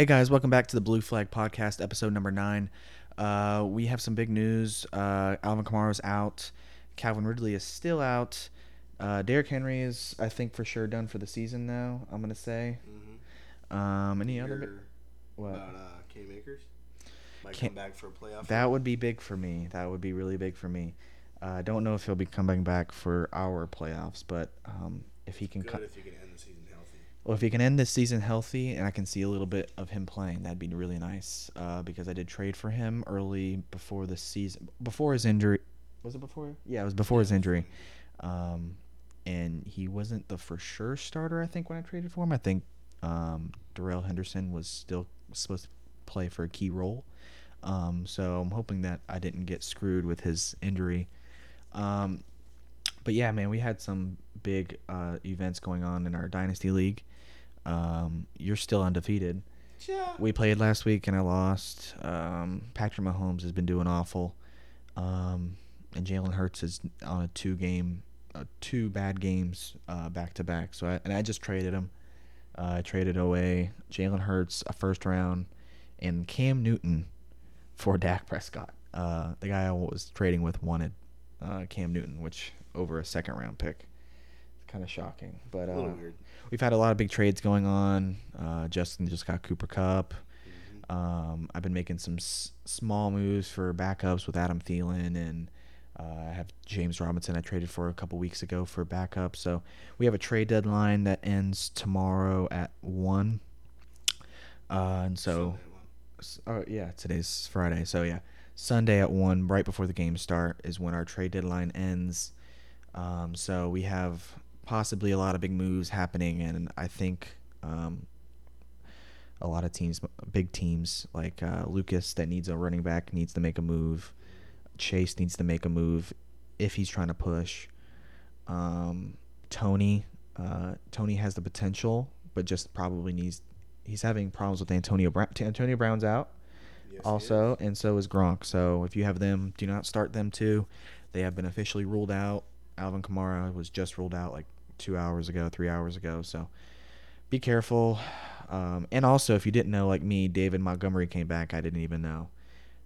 Hey guys, welcome back to the Blue Flag Podcast, episode number nine. Uh, we have some big news. Uh, Alvin Kamara's out. Calvin Ridley is still out. Uh, Derrick Henry is, I think, for sure done for the season now. I'm gonna say. Mm-hmm. Um, any other? Big, what? About uh, Cam Akers might come back for a playoff. That would be big for me. That would be really big for me. Uh, I don't know if he'll be coming back for our playoffs, but um, if he can, co- if can end the season healthy. Well, if he can end this season healthy, and I can see a little bit of him playing, that'd be really nice. Uh, because I did trade for him early before the season, before his injury. Was it before? Yeah, it was before his injury. Um, and he wasn't the for sure starter. I think when I traded for him, I think um, Darrell Henderson was still supposed to play for a key role. Um, so I'm hoping that I didn't get screwed with his injury. Um, but yeah, man, we had some big uh, events going on in our dynasty league. Um, you're still undefeated. Yeah. We played last week and I lost. Um, Patrick Mahomes has been doing awful, um, and Jalen Hurts is on a two game, uh, two bad games uh, back to back. So I, and I just traded him. Uh, I traded away Jalen Hurts a first round, and Cam Newton for Dak Prescott. Uh, the guy I was trading with wanted uh, Cam Newton, which over a second round pick. It's Kind of shocking, but A uh, little weird. We've had a lot of big trades going on. Uh, Justin just got Cooper Kupp. Mhm. Um, I've been making some s- small moves for backups with Adam Thielen, and uh, I have James Robinson I traded for a couple weeks ago for backup. So we have a trade deadline that ends tomorrow at one. Uh, and so, oh yeah, today's Friday. So yeah, Sunday at one, right before the games start, is when our trade deadline ends. Um, so we have possibly a lot of big moves happening, and I think um, a lot of teams, big teams like uh, Lucas that needs a running back needs to make a move. Chase needs to make a move if he's trying to push. Um, Tony, uh, Tony has the potential, but just probably needs. He's having problems with Antonio Brown. Antonio Brown's out Yes, also, and so is Gronk. So if you have them, do not start them too. They have been officially ruled out. Alvin Kamara was just ruled out like two hours ago, three hours ago. So be careful. Um, and also, if you didn't know, like me, David Montgomery came back. I didn't even know.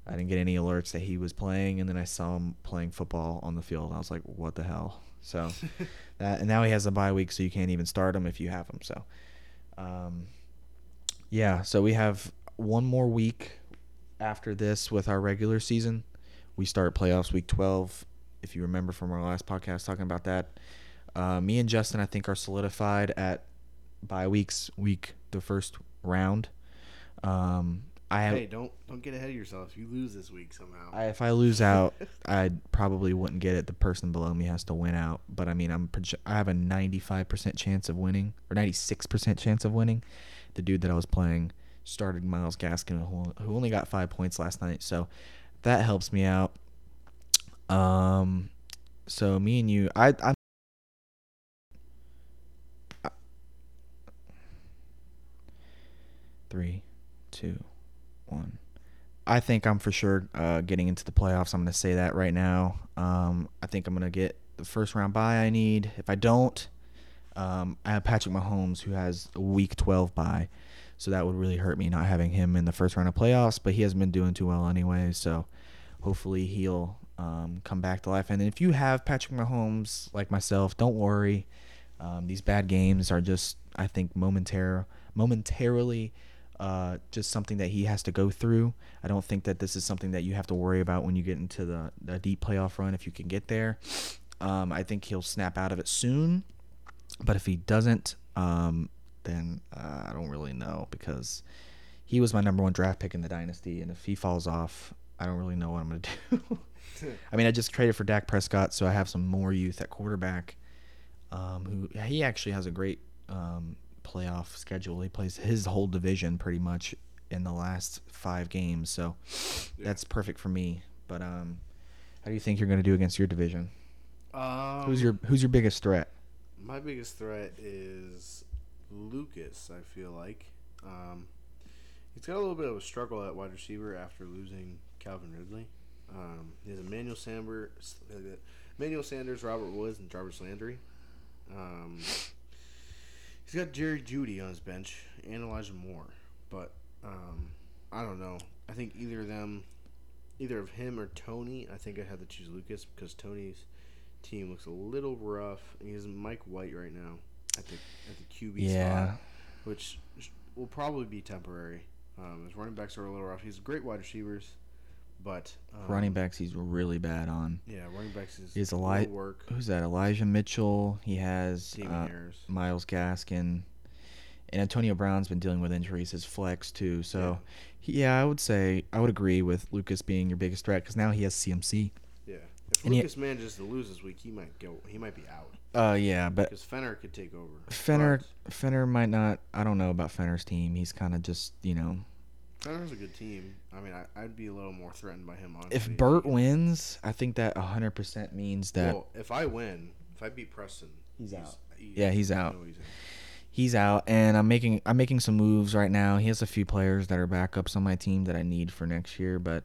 I didn't get any alerts that he was playing, and then I saw him playing football on the field. I was like, "What the hell?" So that, and now he has a bye week, so you can't even start him if you have him. So, um, yeah. So we have one more week after this with our regular season. We start playoffs week 12. If you remember from our last podcast talking about that, uh, me and Justin, I think, are solidified at bye weeks, week the first round. Um, I have. Hey, don't don't get ahead of yourself. If you lose this week somehow. I, if I lose out, I probably wouldn't get it. The person below me has to win out. But I mean, I'm I have a 95% chance of winning, or 96% chance of winning. The dude that I was playing started Myles Gaskin, who, only got five points last night. So that helps me out. Um, so me and you, I, I. Three, two, one. I think I'm for sure uh, getting into the playoffs. I'm going to say that right now. Um, I think I'm going to get the first round bye I need. If I don't, um, I have Patrick Mahomes who has a week 12 bye. So that would really hurt me not having him in the first round of playoffs. But he hasn't been doing too well anyway. So hopefully he'll um, come back to life. And if you have Patrick Mahomes like myself, don't worry. Um, these bad games are just, I think, momentar- momentarily uh, just something that he has to go through. I don't think that this is something that you have to worry about when you get into the, the deep playoff run if you can get there. Um, I think he'll snap out of it soon. But if he doesn't, um, then uh, I don't really know because he was my number one draft pick in the dynasty. And if he falls off, I don't really know what I'm going to do. I mean, I just traded for Dak Prescott, so I have some more youth at quarterback. Um, who he actually has a great um, playoff schedule. He plays his whole division pretty much in the last five games, so Yeah. that's perfect for me. But um, how do you think you're going to do against your division? Um, who's your Who's your biggest threat? My biggest threat is Lucas. I feel like um, he's got a little bit of a struggle at wide receiver after losing Calvin Ridley. Um, he has Emmanuel Sanders, Emmanuel Sanders, Robert Woods, and Jarvis Landry. Um, he's got Jerry Jeudy on his bench and Elijah Moore, but Um, I don't know. I think either of them, either of him or Tony. I think I had to choose Lucas because Tony's team looks a little rough. He has Mike White right now at the at the QB Yeah. spot, which will probably be temporary. Um, his running backs are a little rough. He's great wide receivers, but um, Running backs, he's really bad on. Yeah, running backs is a light- work. Who's that? Elijah Mitchell. He has uh, Myles Gaskin. And Antonio Brown's been dealing with injuries His flex too. So, he- yeah, I would say I would agree with Lucas being your biggest threat because now he has CMC. Yeah, if and he- Lucas manages to lose this week, he might go. He might be out Uh, yeah, but because Fenner could take over. Fenner, But Fenner might not. I don't know about Fenner's team. He's kind of just you know. Fenner's a good team. I mean, I, I'd be a little more threatened by him. Honestly, If Burt wins, I think that 100% means that well, if I win, if I beat Preston, He's out. he- Yeah, he's out. he's out. he's out, and I'm making I'm making some moves right now. He has a few players that are backups on my team that I need for next year. But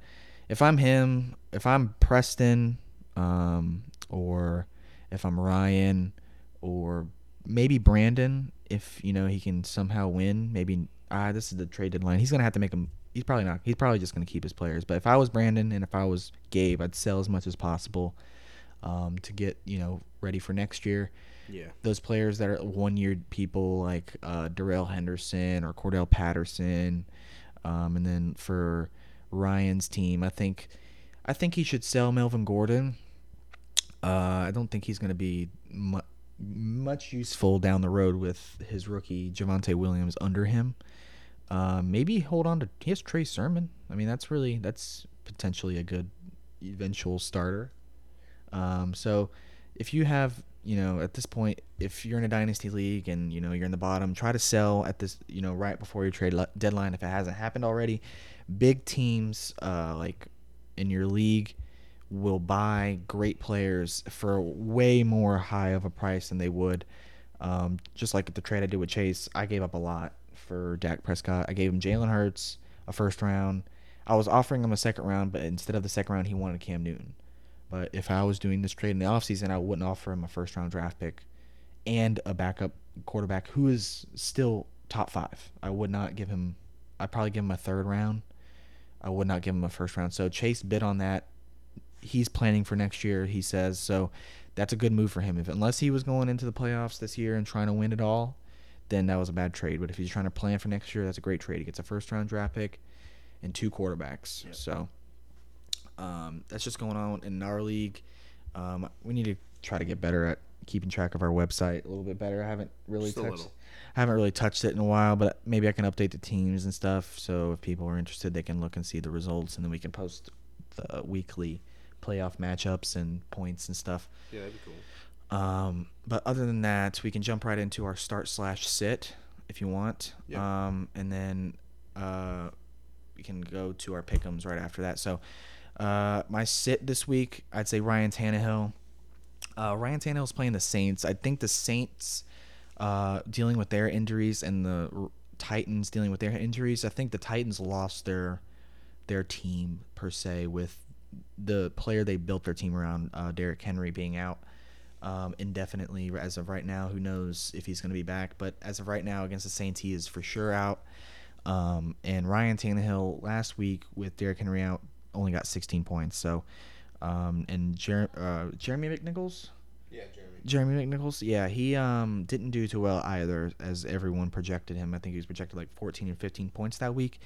if I'm him, if I'm Preston, um, or if I'm Ryan, or maybe Brandon, if you know he can somehow win, maybe ah, this is the trade deadline. He's gonna have to make him. He's probably not. He's probably just gonna keep his players. But if I was Brandon and if I was Gabe, I'd sell as much as possible um, to get you know ready for next year Yeah, those players that are one year people like uh, Darrell Henderson or Cordell Patterson, um, and then for Ryan's team, I think I think he should sell Melvin Gordon. Uh, I don't think he's going to be mu- much useful down the road with his rookie Javonte Williams under him. Uh, maybe hold on to he has Trey Sermon. I mean, that's really that's potentially a good eventual starter. Um, so if you have you know at this point if you're in a dynasty league and you know you're in the bottom try to sell at this you know right before your trade deadline if it hasn't happened already big teams uh, like in your league will buy great players for way more high of a price than they would um, just like the trade I did with Chase I gave up a lot for Dak Prescott I gave him Jalen Hurts a first round I was offering him a second round but instead of the second round he wanted Cam Newton but if I was doing this trade in the offseason, I wouldn't offer him a first round draft pick and a backup quarterback who is still top five. I would not give him, I'd probably give him a third round. I would not give him a first round. So Chase bid on that. He's planning for next year, he says. So that's a good move for him. If unless he was going into the playoffs this year and trying to win it all, then that was a bad trade. But if he's trying to plan for next year, that's a great trade. He gets a first round draft pick and two quarterbacks. Yep. So um, that's just going on in our league. Um, we need to try to get better at keeping track of our website a little bit better. I haven't really Just touched. I haven't really touched it in a while, but maybe I can update the teams and stuff. So if people are interested, they can look and see the results, and then we can post the weekly playoff matchups and points and stuff. yeah, that'd be cool. Um, but other than that, we can jump right into our start slash sit if you want. Yeah. Um, and then uh, we can go to our pickums right after that. So uh, my sit this week, I'd say Ryan Tannehill. Uh, Ryan Tannehill's playing the Saints. I think the Saints uh, dealing with their injuries and the R- Titans dealing with their injuries. I think the Titans lost their their team per se with the player they built their team around, uh, Derrick Henry being out um, indefinitely as of right now. Who knows if he's going to be back? But as of right now, against the Saints, he is for sure out. Um, and Ryan Tannehill last week with Derrick Henry out only got 16 points. So, um, and Jer- uh, Jeremy McNichols, Yeah, Jeremy. Jeremy McNichols, yeah, he um, didn't do too well either, as everyone projected him. I think he was projected like 14 and 15 points that week.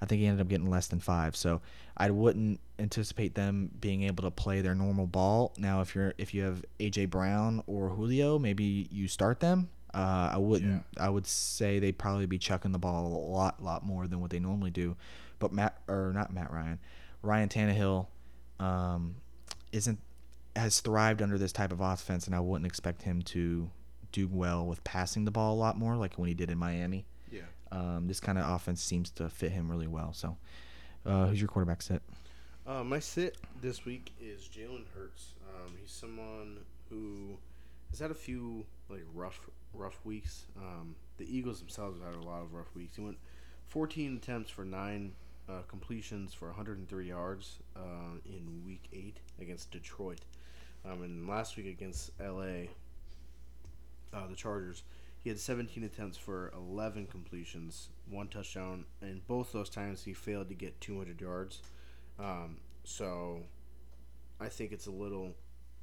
I think he ended up getting less than five. So I wouldn't anticipate them being able to play their normal ball. Now, if you're if you have AJ Brown or Julio, maybe you start them. Uh, I wouldn't. I would say they'd probably be chucking the ball a lot, lot more than what they normally do. But Matt or not Matt Ryan, Ryan Tannehill, um, isn't has thrived under this type of offense, and I wouldn't expect him to do well with passing the ball a lot more, like when he did in Miami. Um, this kind of offense seems to fit him really well. So, uh, who's your quarterback set? Uh, my sit this week is Jalen Hurts. Um, he's someone who has had a few like rough rough weeks. Um, the Eagles themselves have had a lot of rough weeks. He went 14 attempts for nine uh, completions for 103 yards uh, in Week Eight against Detroit, um, and last week against LA, uh, the Chargers, He had 17 attempts for 11 completions, one touchdown, and both those times he failed to get 200 yards. Um, so I think it's a little,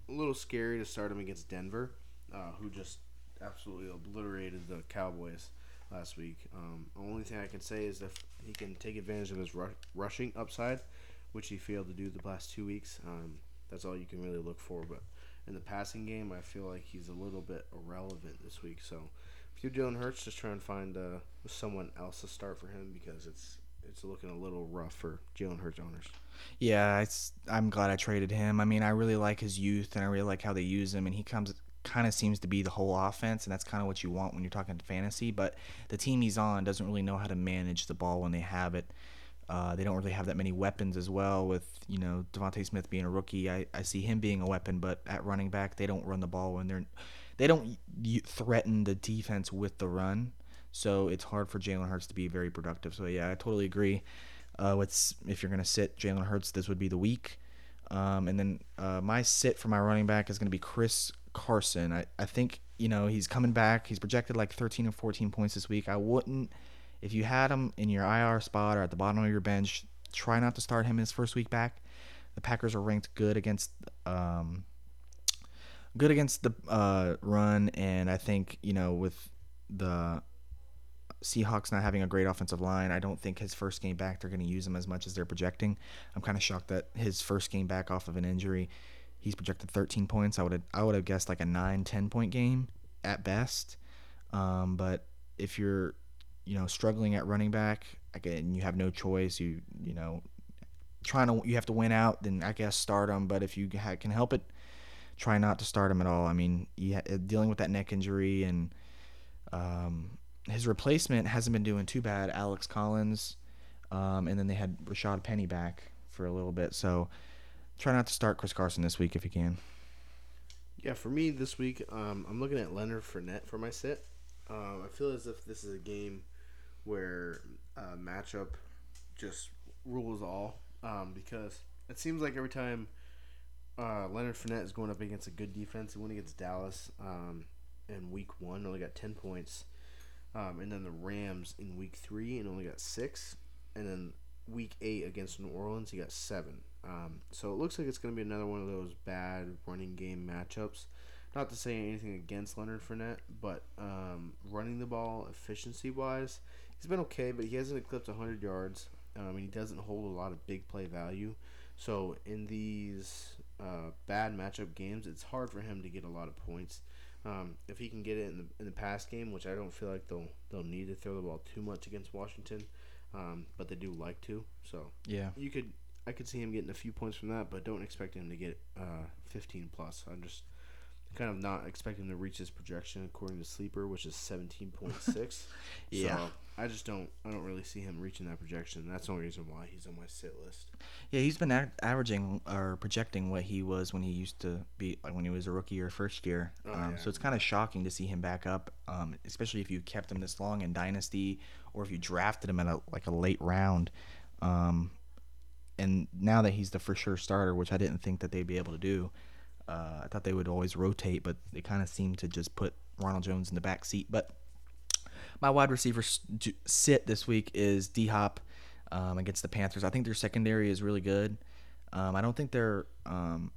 a little scary to start him against Denver, uh, who just absolutely obliterated the Cowboys last week. Um, only thing I can say is if he can take advantage of his ru- rushing upside, which he failed to do the last two weeks, um, that's all you can really look for. But in the passing game, I feel like he's a little bit irrelevant this week. So if you're Jalen Hurts, just try and find uh, someone else to start for him because it's it's looking a little rough for Jalen Hurts owners. Yeah, I'm glad I traded him. I mean, I really like his youth and I really like how they use him, and he comes kind of seems to be the whole offense, and that's kind of what you want when you're talking to fantasy. But the team he's on doesn't really know how to manage the ball when they have it. Uh, they don't really have that many weapons as well. With you know DeVonta Smith being a rookie, I, I see him being a weapon, but at running back they don't run the ball when they're they don't threaten the defense with the run. So it's hard for Jalen Hurts to be very productive. So yeah, I totally agree. Uh, if you're gonna sit Jalen Hurts, this would be the week. Um, and then uh, my sit for my running back is gonna be Chris Carson. I, I think you know he's coming back. He's projected like 13 or 14 points this week. I wouldn't if you had him in your IR spot or at the bottom of your bench. Try not to start him his first week back. The Packers are ranked good against um, good against the uh, run, and I think you know with the Seahawks not having a great offensive line, I don't think his first game back they're going to use him as much as they're projecting. I'm kind of shocked that his first game back off of an injury, he's projected 13 points. I would have I would have guessed like a 9 10 point game at best. Um, but if you're you know struggling at running back again, you have no choice. You you know trying to you have to win out, then I guess start him. But if you ha- can help it, try not to start him at all. I mean, ha- dealing with that neck injury and um, his replacement hasn't been doing too bad, Alex Collins, um, and then they had Rashaad Penny back for a little bit. So try not to start Chris Carson this week if you can. Yeah, for me this week, um, I'm looking at Leonard Fournette for my sit. Um, I feel as if this is a game where uh, matchup just rules all um, because it seems like every time uh, Leonard Fournette is going up against a good defense, he went against Dallas um, in week one, only got 10 points. Um, and then the Rams in week three and only got six. And then week eight against New Orleans, he got seven. Um, so it looks like it's going to be another one of those bad running game matchups. Not to say anything against Leonard Fournette, but um, running the ball efficiency wise, he's been okay, but he hasn't eclipsed 100 yards. Um, and he doesn't hold a lot of big play value. So in these uh, bad matchup games, it's hard for him to get a lot of points. Um, if he can get it in the in the pass game, which I don't feel like they'll they'll need to throw the ball too much against Washington, um, but they do like to. So yeah, you could I could see him getting a few points from that, but don't expect him to get uh, 15 plus. I'm just kind of not expecting to reach his projection according to Sleeper, which is 17.6. yeah. So I just don't I don't really see him reaching that projection. That's the only reason why he's on my sit list. Yeah, he's been a- averaging or projecting what he was when he used to be like when he was a rookie or first year. Oh, um, yeah. So it's kind of shocking to see him back up, um, especially if you kept him this long in dynasty or if you drafted him at a like a late round. Um, and now that he's the for sure starter, which I didn't think that they'd be able to do, uh, I thought they would always rotate, but they kind of seem to just put Ronald Jones in the back seat. But my wide receiver sit this week is D Hop um, against the Panthers. I think their secondary is really good. Um, I don't think their um,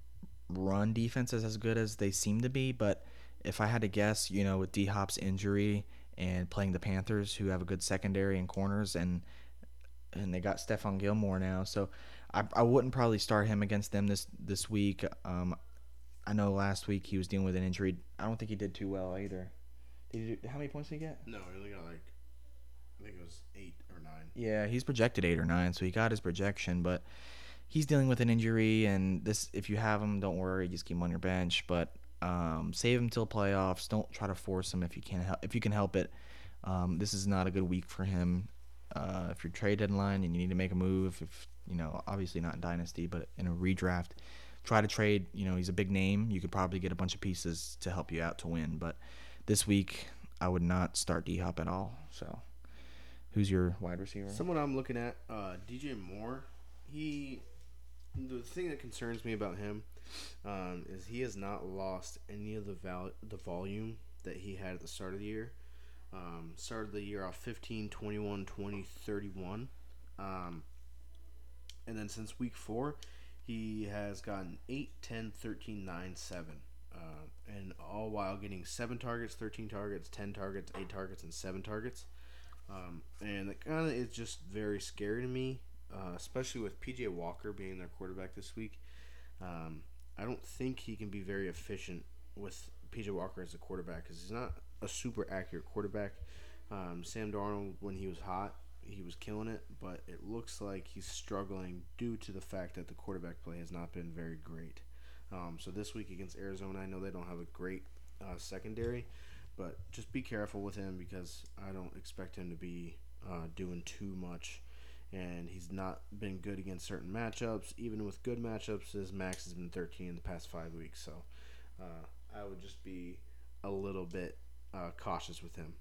run defense is as good as they seem to be, but if I had to guess, you know, with D Hop's injury and playing the Panthers, who have a good secondary and corners, and and they got Stephon Gilmore now, so I, I wouldn't probably start him against them this this week. Um, I know last week he was dealing with an injury. I don't think he did too well either. Did he how many points did he get? No, he only got like I think it was eight or nine. Yeah, he's projected eight or nine, so he got his projection, but he's dealing with an injury. And this, if you have him, don't worry, just keep him on your bench. But um, save him till playoffs. Don't try to force him if you can help. If you can help it, um, this is not a good week for him. Uh, if you're trade deadline and you need to make a move, if you know, obviously not in dynasty, but in a redraft, try to trade. You know, he's a big name. You could probably get a bunch of pieces to help you out to win. But this week, I would not start D Hop at all. So. Who's your wide receiver? Someone I'm looking at, uh, DJ Moore. He, the thing that concerns me about him, um, is he has not lost any of the val- the volume that he had at the start of the year. Um, started the year off 15, 21, 20, 31. Um, and then since week four, he has gotten 8, 10, 13, 9, 7. Uh, and all while getting 7 targets, 13 targets, 10 targets, 8 targets, and 7 targets. Um, and it kind of is just very scary to me, uh, especially with PJ Walker being their quarterback this week. Um, I don't think he can be very efficient with PJ Walker as a quarterback because he's not a super accurate quarterback. Um, Sam Darnold, when he was hot, he was killing it, but it looks like he's struggling due to the fact that the quarterback play has not been very great. Um, so this week against Arizona, I know they don't have a great uh, secondary, but just be careful with him because I don't expect him to be uh, doing too much. And he's not been good against certain matchups. Even with good matchups, his max has been 13 in the past five weeks. So uh, I would just be a little bit uh, cautious with him.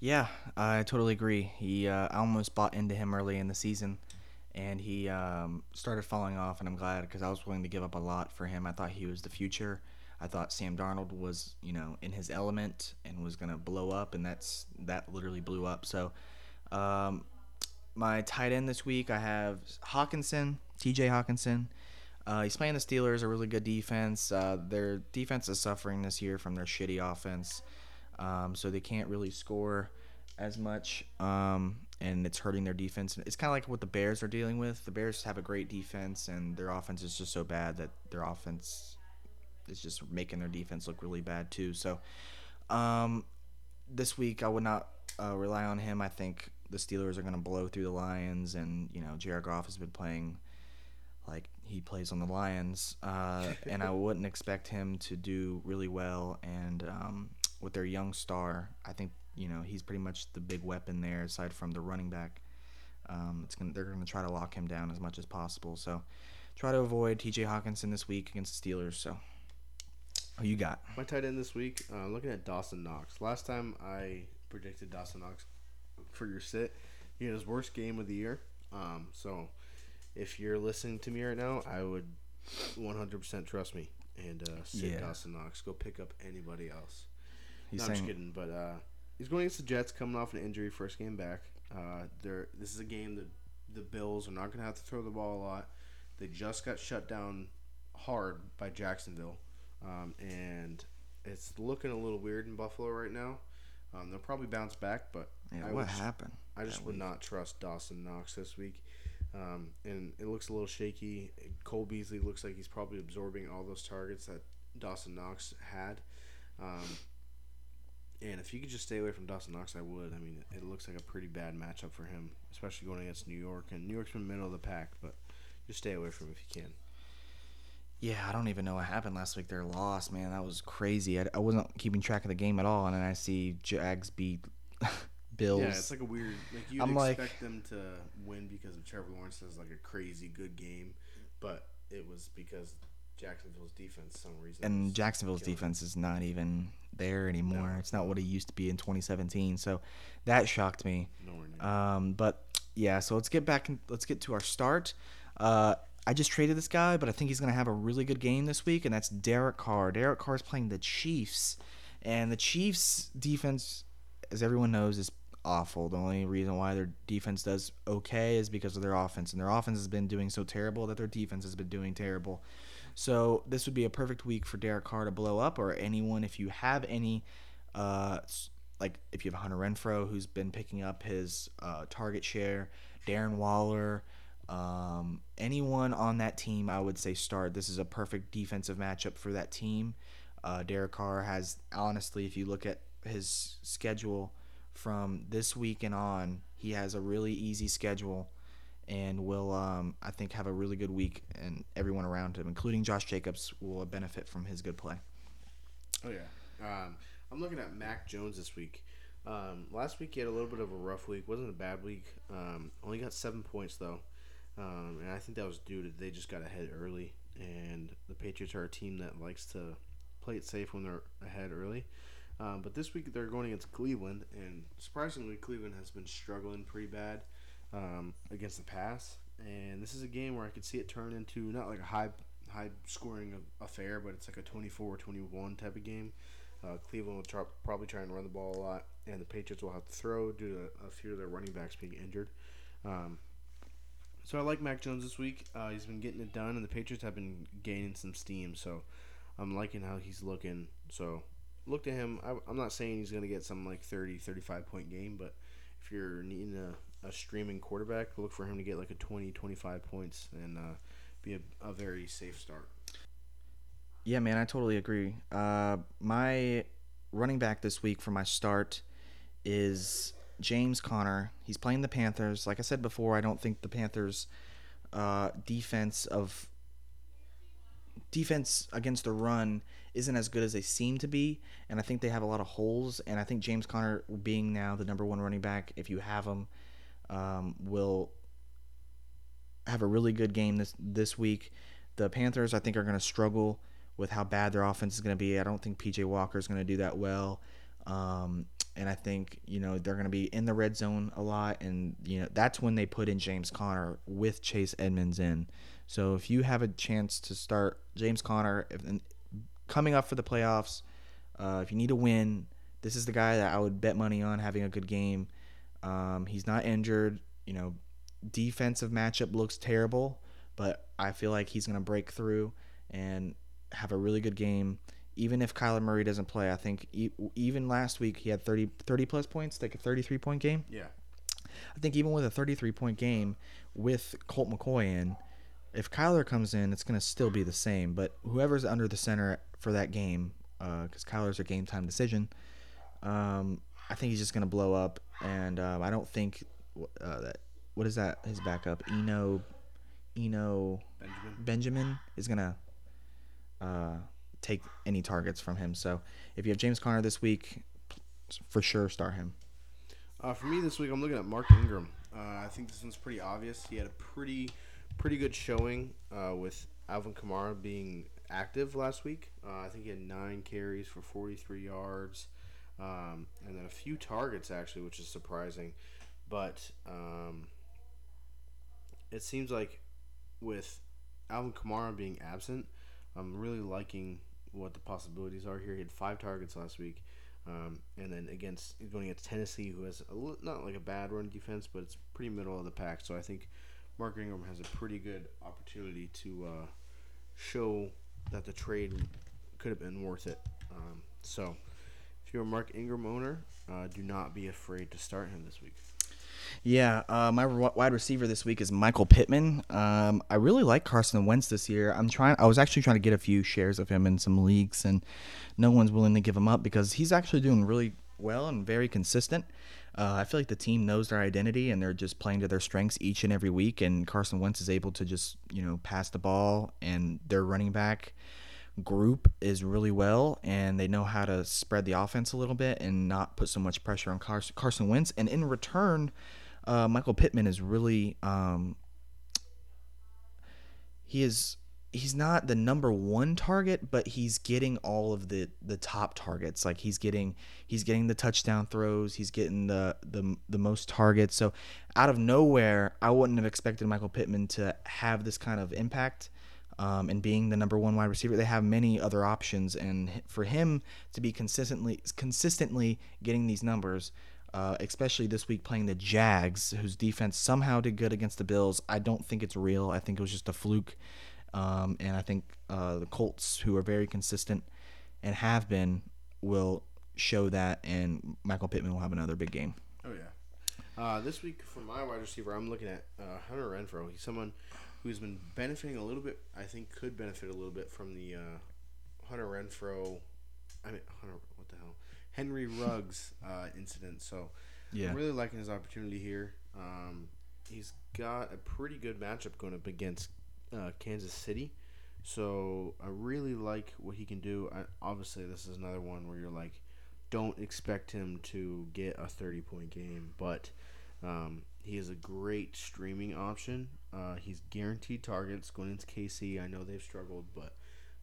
Yeah, I totally agree. He, uh, I almost bought into him early in the season, and he um, started falling off, and I'm glad because I was willing to give up a lot for him. I thought he was the future. I thought Sam Darnold was, you know, in his element and was gonna blow up, and that's that literally blew up. So, um, my tight end this week, I have Hockenson, T.J. Hockenson. Uh, he's playing the Steelers, a really good defense. Uh, their defense is suffering this year from their shitty offense, um, so they can't really score as much, um, and it's hurting their defense. It's kind of like what the Bears are dealing with. The Bears have a great defense, and their offense is just so bad that their offense is just making their defense look really bad too. So, um, this week I would not uh, rely on him. I think the Steelers are going to blow through the Lions, and you know Jared Goff has been playing like he plays on the Lions, uh, and I wouldn't expect him to do really well. And um, with their young star, I think you know he's pretty much the big weapon there, aside from the running back. Um, it's gonna, they're going to try to lock him down as much as possible. So try to avoid T.J. Hockenson this week against the Steelers. So who you got? My tight end this week, uh, I'm looking at Dawson Knox. Last time I predicted Dawson Knox for your sit, he had his worst game of the year. Um, so if you're listening to me right now, I would 100% trust me and uh, sit Yeah. Dawson Knox. Go pick up anybody else. He's no, I'm just saying kidding. But uh, he's going against the Jets, coming off an injury, first game back. Uh, they're this is a game that the Bills are not going to have to throw the ball a lot. They just got shut down hard by Jacksonville, um, and it's looking a little weird in Buffalo right now. Um, they'll probably bounce back, but yeah, I what just- happened? I just would week? not trust Dawson Knox this week. Um, and it looks a little shaky. Cole Beasley looks like he's probably absorbing all those targets that Dawson Knox had. And if you could just stay away from Dawson Knox, I would. I mean, it looks like a pretty bad matchup for him, especially going against New York. And New York's been middle of the pack, but just stay away from him if you can. Yeah, I don't even know what happened last week. Their loss, man, that was crazy. I, I wasn't keeping track of the game at all, and then I see Jags beat Bills. Yeah, it's like a weird. Like you'd I'm like- expect them to win because of Trevor Lawrence has like a crazy good game, but it was because Jacksonville's defense, some reason, and Jacksonville's killing defense is not even there anymore. No. It's not what it used to be in 2017. So that shocked me. Um, but yeah, so let's get back. In, let's get to our start. Uh, I just traded this guy, but I think he's going to have a really good game this week, and that's Derek Carr. Derek Carr is playing the Chiefs, and the Chiefs' defense, as everyone knows, is awful. The only reason why their defense does okay is because of their offense, and their offense has been doing so terrible that their defense has been doing terrible. So this would be a perfect week for Derek Carr to blow up, or anyone if you have any, uh, like if you have Hunter Renfrow who's been picking up his uh, target share, Darren Waller, um, anyone on that team, I would say start. This is a perfect defensive matchup for that team. Uh, Derek Carr has honestly, if you look at his schedule from this week and on, he has a really easy schedule and will um, I think have a really good week and everyone around him, including Josh Jacobs, will benefit from his good play. Oh yeah. Um, I'm looking at Mac Jones this week. Um, last week he had a little bit of a rough week. wasn't a bad week. Um, only got seven points though, um, and I think that was due to they just got ahead early. And the Patriots are a team that likes to play it safe when they're ahead early. Um, but this week they're going against Cleveland, and surprisingly, Cleveland has been struggling pretty bad um, against the pass. And this is a game where I could see it turn into not like a high high scoring affair, but it's like a 24-21 type of game. Uh, Cleveland will probably try and run the ball a lot, and the Patriots will have to throw due to a few of their running backs being injured. Um, so I like Mac Jones this week. Uh, he's been getting it done, and the Patriots have been gaining some steam. So I'm liking how he's looking. So look to him. I, am not saying he's going to get some like 30, 35 point game, but if you're needing a, a streaming quarterback, look for him to get like a 20, 25 points and uh, be a, a very safe start. Yeah, man, I totally agree. Uh, my running back this week for my start is James Conner. He's playing the Panthers. Like I said before, I don't think the Panthers' uh, defense of defense against the run isn't as good as they seem to be, and I think they have a lot of holes. And I think James Conner, being now the number one running back, if you have him, um, will have a really good game this this week. The Panthers, I think, are going to struggle with how bad their offense is going to be. I don't think PJ Walker is going to do that well. Um, and I think you know they're going to be in the red zone a lot, and you know that's when they put in James Conner with Chase Edmonds in. So if you have a chance to start James Conner, if, coming up for the playoffs, uh, if you need a win, this is the guy that I would bet money on having a good game. Um, he's not injured. You know, defensive matchup looks terrible, but I feel like he's going to break through and have a really good game. Even if Kyler Murray doesn't play, I think e- even last week he had 30, 30 plus points, like a 33 point game. Yeah. I think even with a 33 point game with Colt McCoy in, if Kyler comes in, it's going to still be the same. But whoever's under the center for that game, because uh, Kyler's a game time decision, um, I think he's just going to blow up. And um, I don't think uh, that what is that his backup Eno Eno Benjamin, Benjamin is going to uh, take any targets from him. So if you have James Conner this week, for sure start him. Uh, for me this week, I'm looking at Mark Ingram. Uh, I think this one's pretty obvious. He had a pretty pretty good showing uh, with Alvin Kamara being active last week. Uh, I think he had nine carries for 43 yards, um, and then a few targets actually, which is surprising. But um, it seems like with Alvin Kamara being absent, I'm really liking what the possibilities are here. He had five targets last week, um, and then against going against Tennessee, who has a, not like a bad run defense, but it's pretty middle of the pack. So I think Mark Ingram has a pretty good opportunity to uh, show that the trade could have been worth it. Um, so if you're a Mark Ingram owner, uh, do not be afraid to start him this week. Yeah, uh, my wide receiver this week is Michael Pittman. Um, I really like Carson Wentz this year. I'm trying. I was actually trying to get a few shares of him in some leagues, and no one's willing to give him up because he's actually doing really well and very consistent. Uh, I feel like the team knows their identity and they're just playing to their strengths each and every week. And Carson Wentz is able to just you know pass the ball, and their running back group is really well, and they know how to spread the offense a little bit and not put so much pressure on Carson Carson Wentz. And in return, uh, Michael Pittman is really um, he is he's not the number one target, but he's getting all of the the top targets. Like he's getting he's getting the touchdown throws, he's getting the the the most targets. So out of nowhere, I wouldn't have expected Michael Pittman to have this kind of impact. Um, and being the number one wide receiver, they have many other options, and for him to be consistently consistently getting these numbers, uh, especially this week playing the Jags, whose defense somehow did good against the Bills. I don't think it's real. I think it was just a fluke. Um, and I think uh, the Colts, who are very consistent and have been, will show that, and Michael Pittman will have another big game. Oh yeah. Uh, this week for my wide receiver, I'm looking at uh, Hunter Renfrow. He's someone who's been benefiting a little bit. I think could benefit a little bit from the uh, Hunter Renfrow, I mean Hunter, what the hell? Henry Ruggs uh, incident. So yeah, I'm really liking his opportunity here. Um, he's got a pretty good matchup going up against uh, Kansas City. So I really like what he can do. I, obviously, this is another one where you're like, don't expect him to get a 30 point game, but um, he is a great streaming option. Uh, he's guaranteed targets going into KC. I know they've struggled, but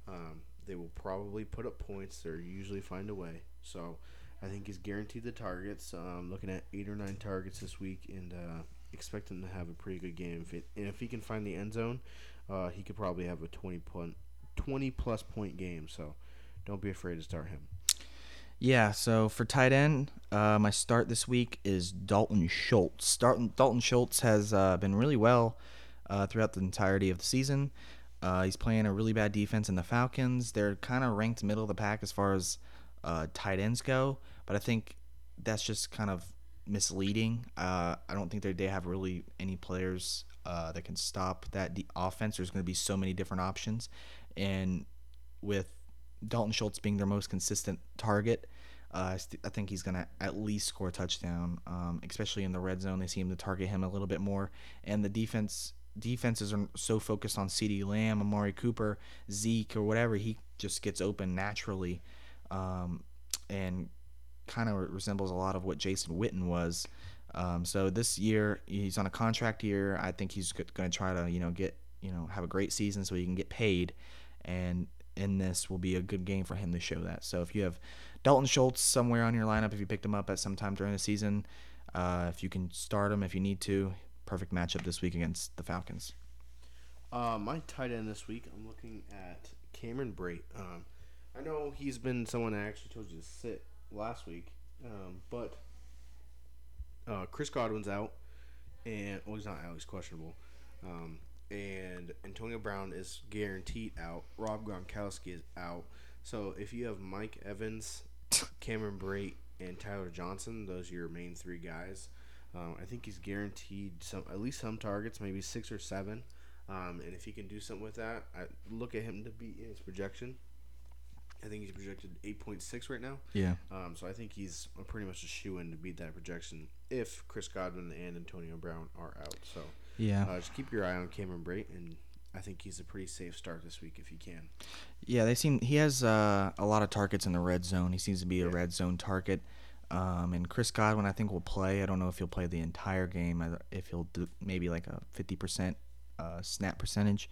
um, they will probably put up points. They usually find a way. So I think he's guaranteed the targets. Um, looking at eight or nine targets this week, and uh, expect him to have a pretty good game. If it, and if he can find the end zone, uh, he could probably have a 20 point, 20 plus point game. So don't be afraid to start him. Yeah, so for tight end, uh, my start this week is Dalton Schultz. Dalton, Dalton Schultz has uh, been really well uh, throughout the entirety of the season. Uh, he's playing a really bad defense in the Falcons. They're kind of ranked middle of the pack as far as uh, tight ends go, but I think that's just kind of misleading. Uh, I don't think they have really any players that can stop that de- offense. There's going to be so many different options, and with Dalton Schultz being their most consistent target, uh, I think he's going to at least score a touchdown, um, especially in the red zone. They seem to target him a little bit more, and the defense defenses are so focused on CeeDee Lamb, Amari Cooper, Zeke, or whatever. He just gets open naturally, um, and kind of resembles a lot of what Jason Witten was. Um, so this year he's on a contract year. I think he's going to try to you know get you know have a great season so he can get paid, and in this will be a good game for him to show that. So if you have Dalton Schultz somewhere on your lineup, if you picked him up at some time during the season, uh, if you can start him if you need to, perfect matchup this week against the Falcons. Uh, my tight end this week, I'm looking at Cameron Brate. Um, I know he's been someone I actually told you to sit last week, um, but uh, Chris Godwin's out, and well, he's not out; he's questionable. Um, and Antonio Brown is guaranteed out. Rob Gronkowski is out. So if you have Mike Evans, Cameron Brate, and Tyler Johnson, those are your main three guys. Um, I think he's guaranteed some at least some targets, maybe six or seven. Um, and if he can do something with that, I look at him to be in his projection. I think he's projected 8.6 right now. Yeah. Um, so I think he's pretty much a shoe in to beat that projection if Chris Godwin and Antonio Brown are out. So yeah, uh, just keep your eye on Cameron Brate, and I think he's a pretty safe start this week if he can. Yeah, they seem he has uh, a lot of targets in the red zone. He seems to be a red zone target. Um, and Chris Godwin, I think, will play. I don't know if he'll play the entire game. If he'll do maybe like a fifty percent uh, snap percentage.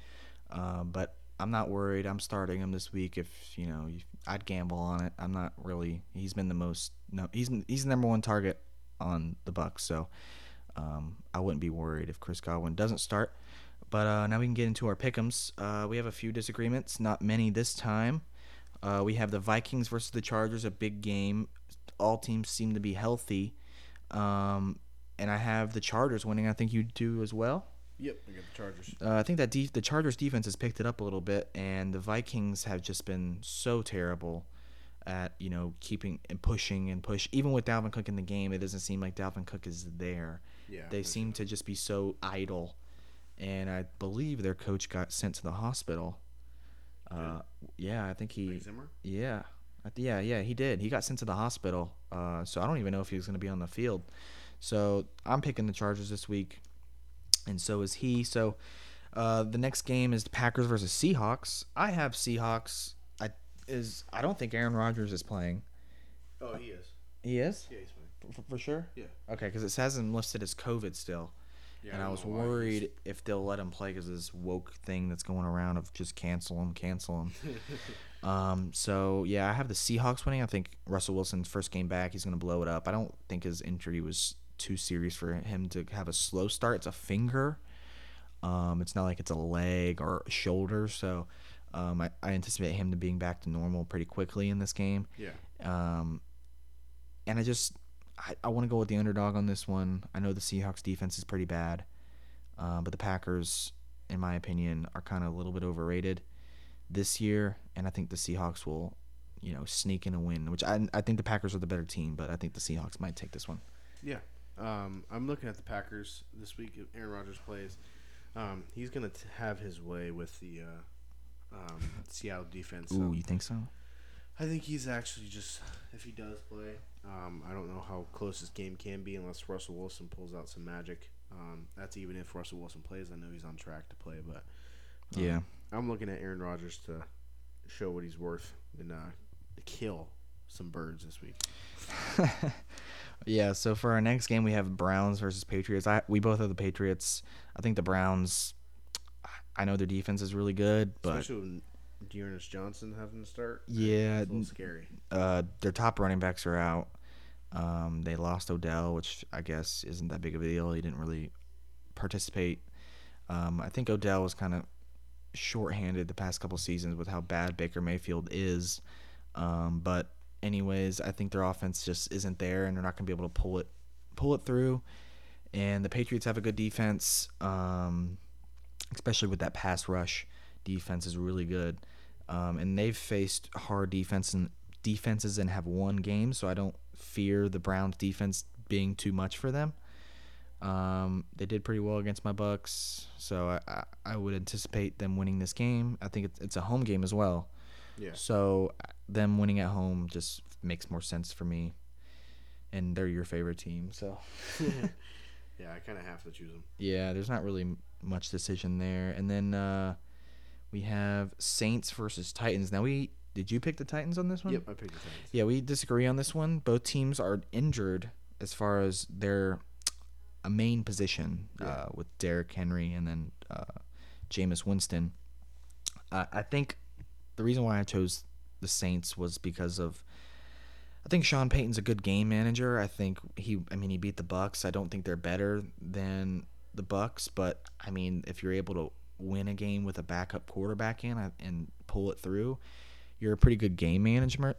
Uh, but I'm not worried. I'm starting him this week. If you know, I'd gamble on it. I'm not really. He's been the most. No, he's he's the number one target on the Bucs. So um, I wouldn't be worried if Chris Godwin doesn't start. But uh, now we can get into our pickums. Uh, we have a few disagreements, not many this time. Uh, we have the Vikings versus the Chargers, a big game. All teams seem to be healthy, um, and I have the Chargers winning. I think you do as well. Yep, I got the Chargers. Uh, I think that de- the Chargers defense has picked it up a little bit, and the Vikings have just been so terrible at you know keeping and pushing and push. Even with Dalvin Cook in the game, it doesn't seem like Dalvin Cook is there. Yeah, they seem sure. to just be so idle, and I believe their coach got sent to the hospital. Uh, yeah, I think he. Yeah, yeah, yeah, he did. He got sent to the hospital. Uh, so I don't even know if he was going to be on the field. So I'm picking the Chargers this week and so is he. So uh, the next game is the Packers versus Seahawks. I have Seahawks. I is I don't think Aaron Rodgers is playing. Oh, he is. He is. Yeah, he's playing for, for sure. Yeah. Okay, because it says him listed as COVID still. Yeah, and I, I was worried if they'll let him play because this woke thing that's going around of just cancel him, cancel him. um, so yeah, I have the Seahawks winning. I think Russell Wilson's first game back, he's going to blow it up. I don't think his injury was too serious for him to have a slow start. It's a finger. Um, it's not like it's a leg or a shoulder. So um, I, I anticipate him to being back to normal pretty quickly in this game. Yeah. Um, and I just I, I want to go with the underdog on this one. I know the Seahawks defense is pretty bad, uh, but the Packers, in my opinion, are kind of a little bit overrated this year, and I think the Seahawks will, you know, sneak in a win. Which I I think the Packers are the better team, but I think the Seahawks might take this one. Yeah, um, I'm looking at the Packers this week. If Aaron Rodgers plays, um, he's going to have his way with the uh, um, Seattle defense. Ooh, you think so? I think he's actually just if he does play. Um, I don't know how close this game can be unless Russell Wilson pulls out some magic. Um, that's even if Russell Wilson plays. I know he's on track to play, but um, yeah, I'm looking at Aaron Rodgers to show what he's worth and uh, kill some birds this week. Yeah, so for our next game, we have Browns versus Patriots. I we both have the Patriots. I think the Browns. I know their defense is really good, but especially D'Ernest Johnson having to start. Yeah, it's a little scary. Uh, their top running backs are out. Um, they lost Odell, which I guess isn't that big of a deal. He didn't really participate. Um, I think Odell was kind of shorthanded the past couple seasons with how bad Baker Mayfield is. Um, but anyways. I think their offense just isn't there, and they're not going to be able to pull it pull it through. And the Patriots have a good defense, um, especially with that pass rush. Defense is really good, um, and they've faced hard defense and defenses and have won games. So I don't fear the Browns defense being too much for them. Um, they did pretty well against my Bucs, so I, I, would anticipate them winning this game. I think it's, it's a home game as well. Yeah. So them winning at home just makes more sense for me. And they're your favorite team, so yeah, I kind of have to choose them. yeah, there's not really much decision there. And then uh, we have Saints versus Titans. Now we did you pick the Titans on this one? Yep, I picked the Titans. Yeah, we disagree on this one. Both teams are injured as far as their a main position Yeah. uh, with Derrick Henry and then uh, Jameis Winston. Uh, I think the reason why I chose the Saints was because of I think Sean Payton's a good game manager. I think he I mean he beat the Bucs. I don't think they're better than the Bucs, but I mean if you're able to win a game with a backup quarterback in and pull it through, you're a pretty good game management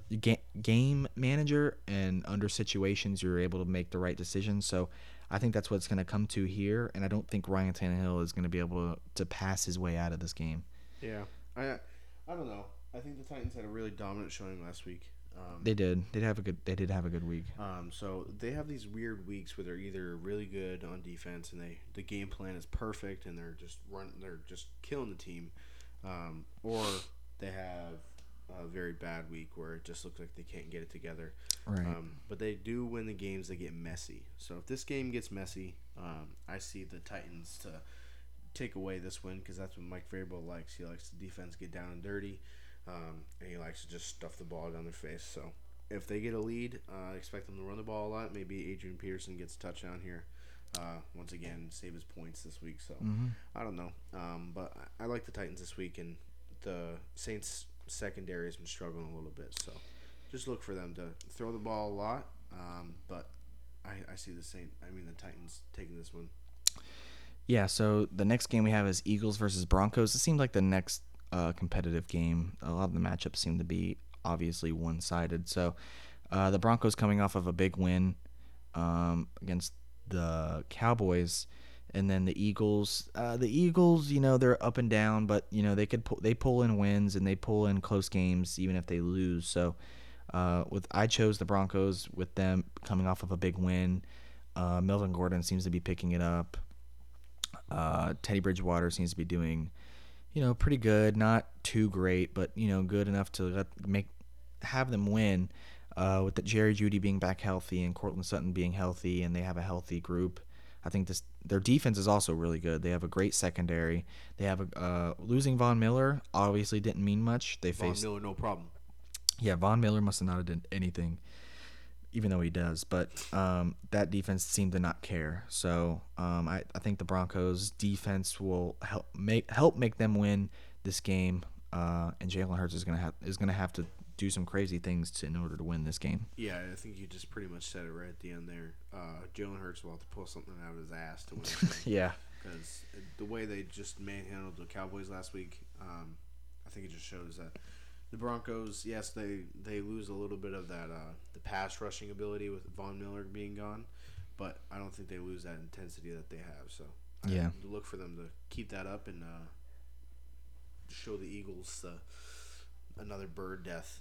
game manager and under situations you're able to make the right decisions. So I think that's what's going to come to here, and I don't think Ryan Tannehill is going to be able to, to pass his way out of this game. Yeah, I I don't know. I think the Titans had a really dominant showing last week. Um, They did. They did have a good. They did have a good week. Um, so they have these weird weeks where they're either really good on defense and they the game plan is perfect and they're just run they're just killing the team, um, or they have a very bad week where it just looks like they can't get it together. Right. Um, but they do win the games that get messy. So if this game gets messy, um, I see the Titans to take away this win because that's what Mike Vrabel likes. He likes the defense get down and dirty, um, and he likes to just stuff the ball down their face. So if they get a lead, uh, I expect them to run the ball a lot. Maybe Adrian Peterson gets a touchdown here. Uh, once again, save his points this week. So hmm I don't know, um, but I, I like the Titans this week, and the Saints secondary has been struggling a little bit. So just look for them to throw the ball a lot. Um, but I, I see the Saint. I mean the Titans taking this one. Yeah. So the next game we have is Eagles versus Broncos. It seemed like the next uh, competitive game. A lot of the matchups seem to be obviously one-sided. So uh, the Broncos coming off of a big win um, against the Cowboys. And then the Eagles, uh, the Eagles, you know, they're up and down, but you know they could pull, they pull in wins and they pull in close games even if they lose. So, uh, with I chose the Broncos with them coming off of a big win. Uh, Melvin Gordon seems to be picking it up. Uh, Teddy Bridgewater seems to be doing, you know, pretty good. Not too great, but you know, good enough to let, make have them win. Uh, with the Jerry Jeudy being back healthy and Courtland Sutton being healthy, and they have a healthy group. I think this their defense is also really good. They have a great secondary. They have a uh, losing Von Miller obviously didn't mean much. They Von faced Miller, no problem. yeah, Von Miller must have not have done anything, even though he does. But um, that defense seemed to not care. So um, I, I think the Broncos defense will help make help make them win this game. Uh, and Jalen Hurts is gonna have is gonna have to do some crazy things to, in order to win this game. Yeah, I think you just pretty much said it right at the end there. Uh, Jalen Hurts will have to pull something out of his ass to win. Yeah, because the way they just manhandled the Cowboys last week, um, I think it just shows that the Broncos, yes, they they lose a little bit of that uh, the pass rushing ability with Von Miller being gone, but I don't think they lose that intensity that they have. So I Yeah. look for them to keep that up and uh, show the Eagles uh, another bird death.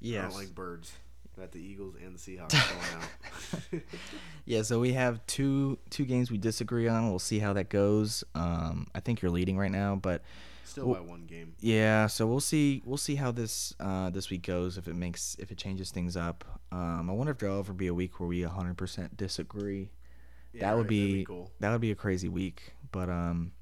yeah, I don't like birds. Got the Eagles and the Seahawks going out. yeah. So we have two two games we disagree on. We'll see how that goes. Um, I think you're leading right now, but Still by one game. Yeah, so we'll see. We'll see how this uh, this week goes. If it makes if it changes things up. Um, I wonder if there'll ever be a week where we 100% disagree. Yeah, that would right, that'd be, cool. that would be a crazy week. But um,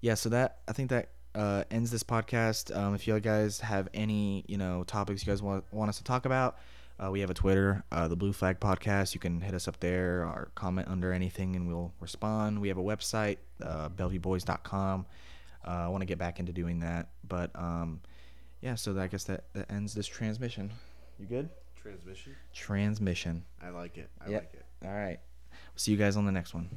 yeah. So that I think that uh, ends this podcast. Um, if you guys have any you know topics you guys want want us to talk about, uh, we have a Twitter, uh, the Blue Flag Podcast. You can hit us up there or comment under anything, and we'll respond. We have a website, uh, BellevueBoys.com. Uh, I want to get back into doing that, but um, yeah. So I guess that, that ends this transmission. You good? Transmission. Transmission. I like it. I Yep. like it. All right. See you guys on the next one.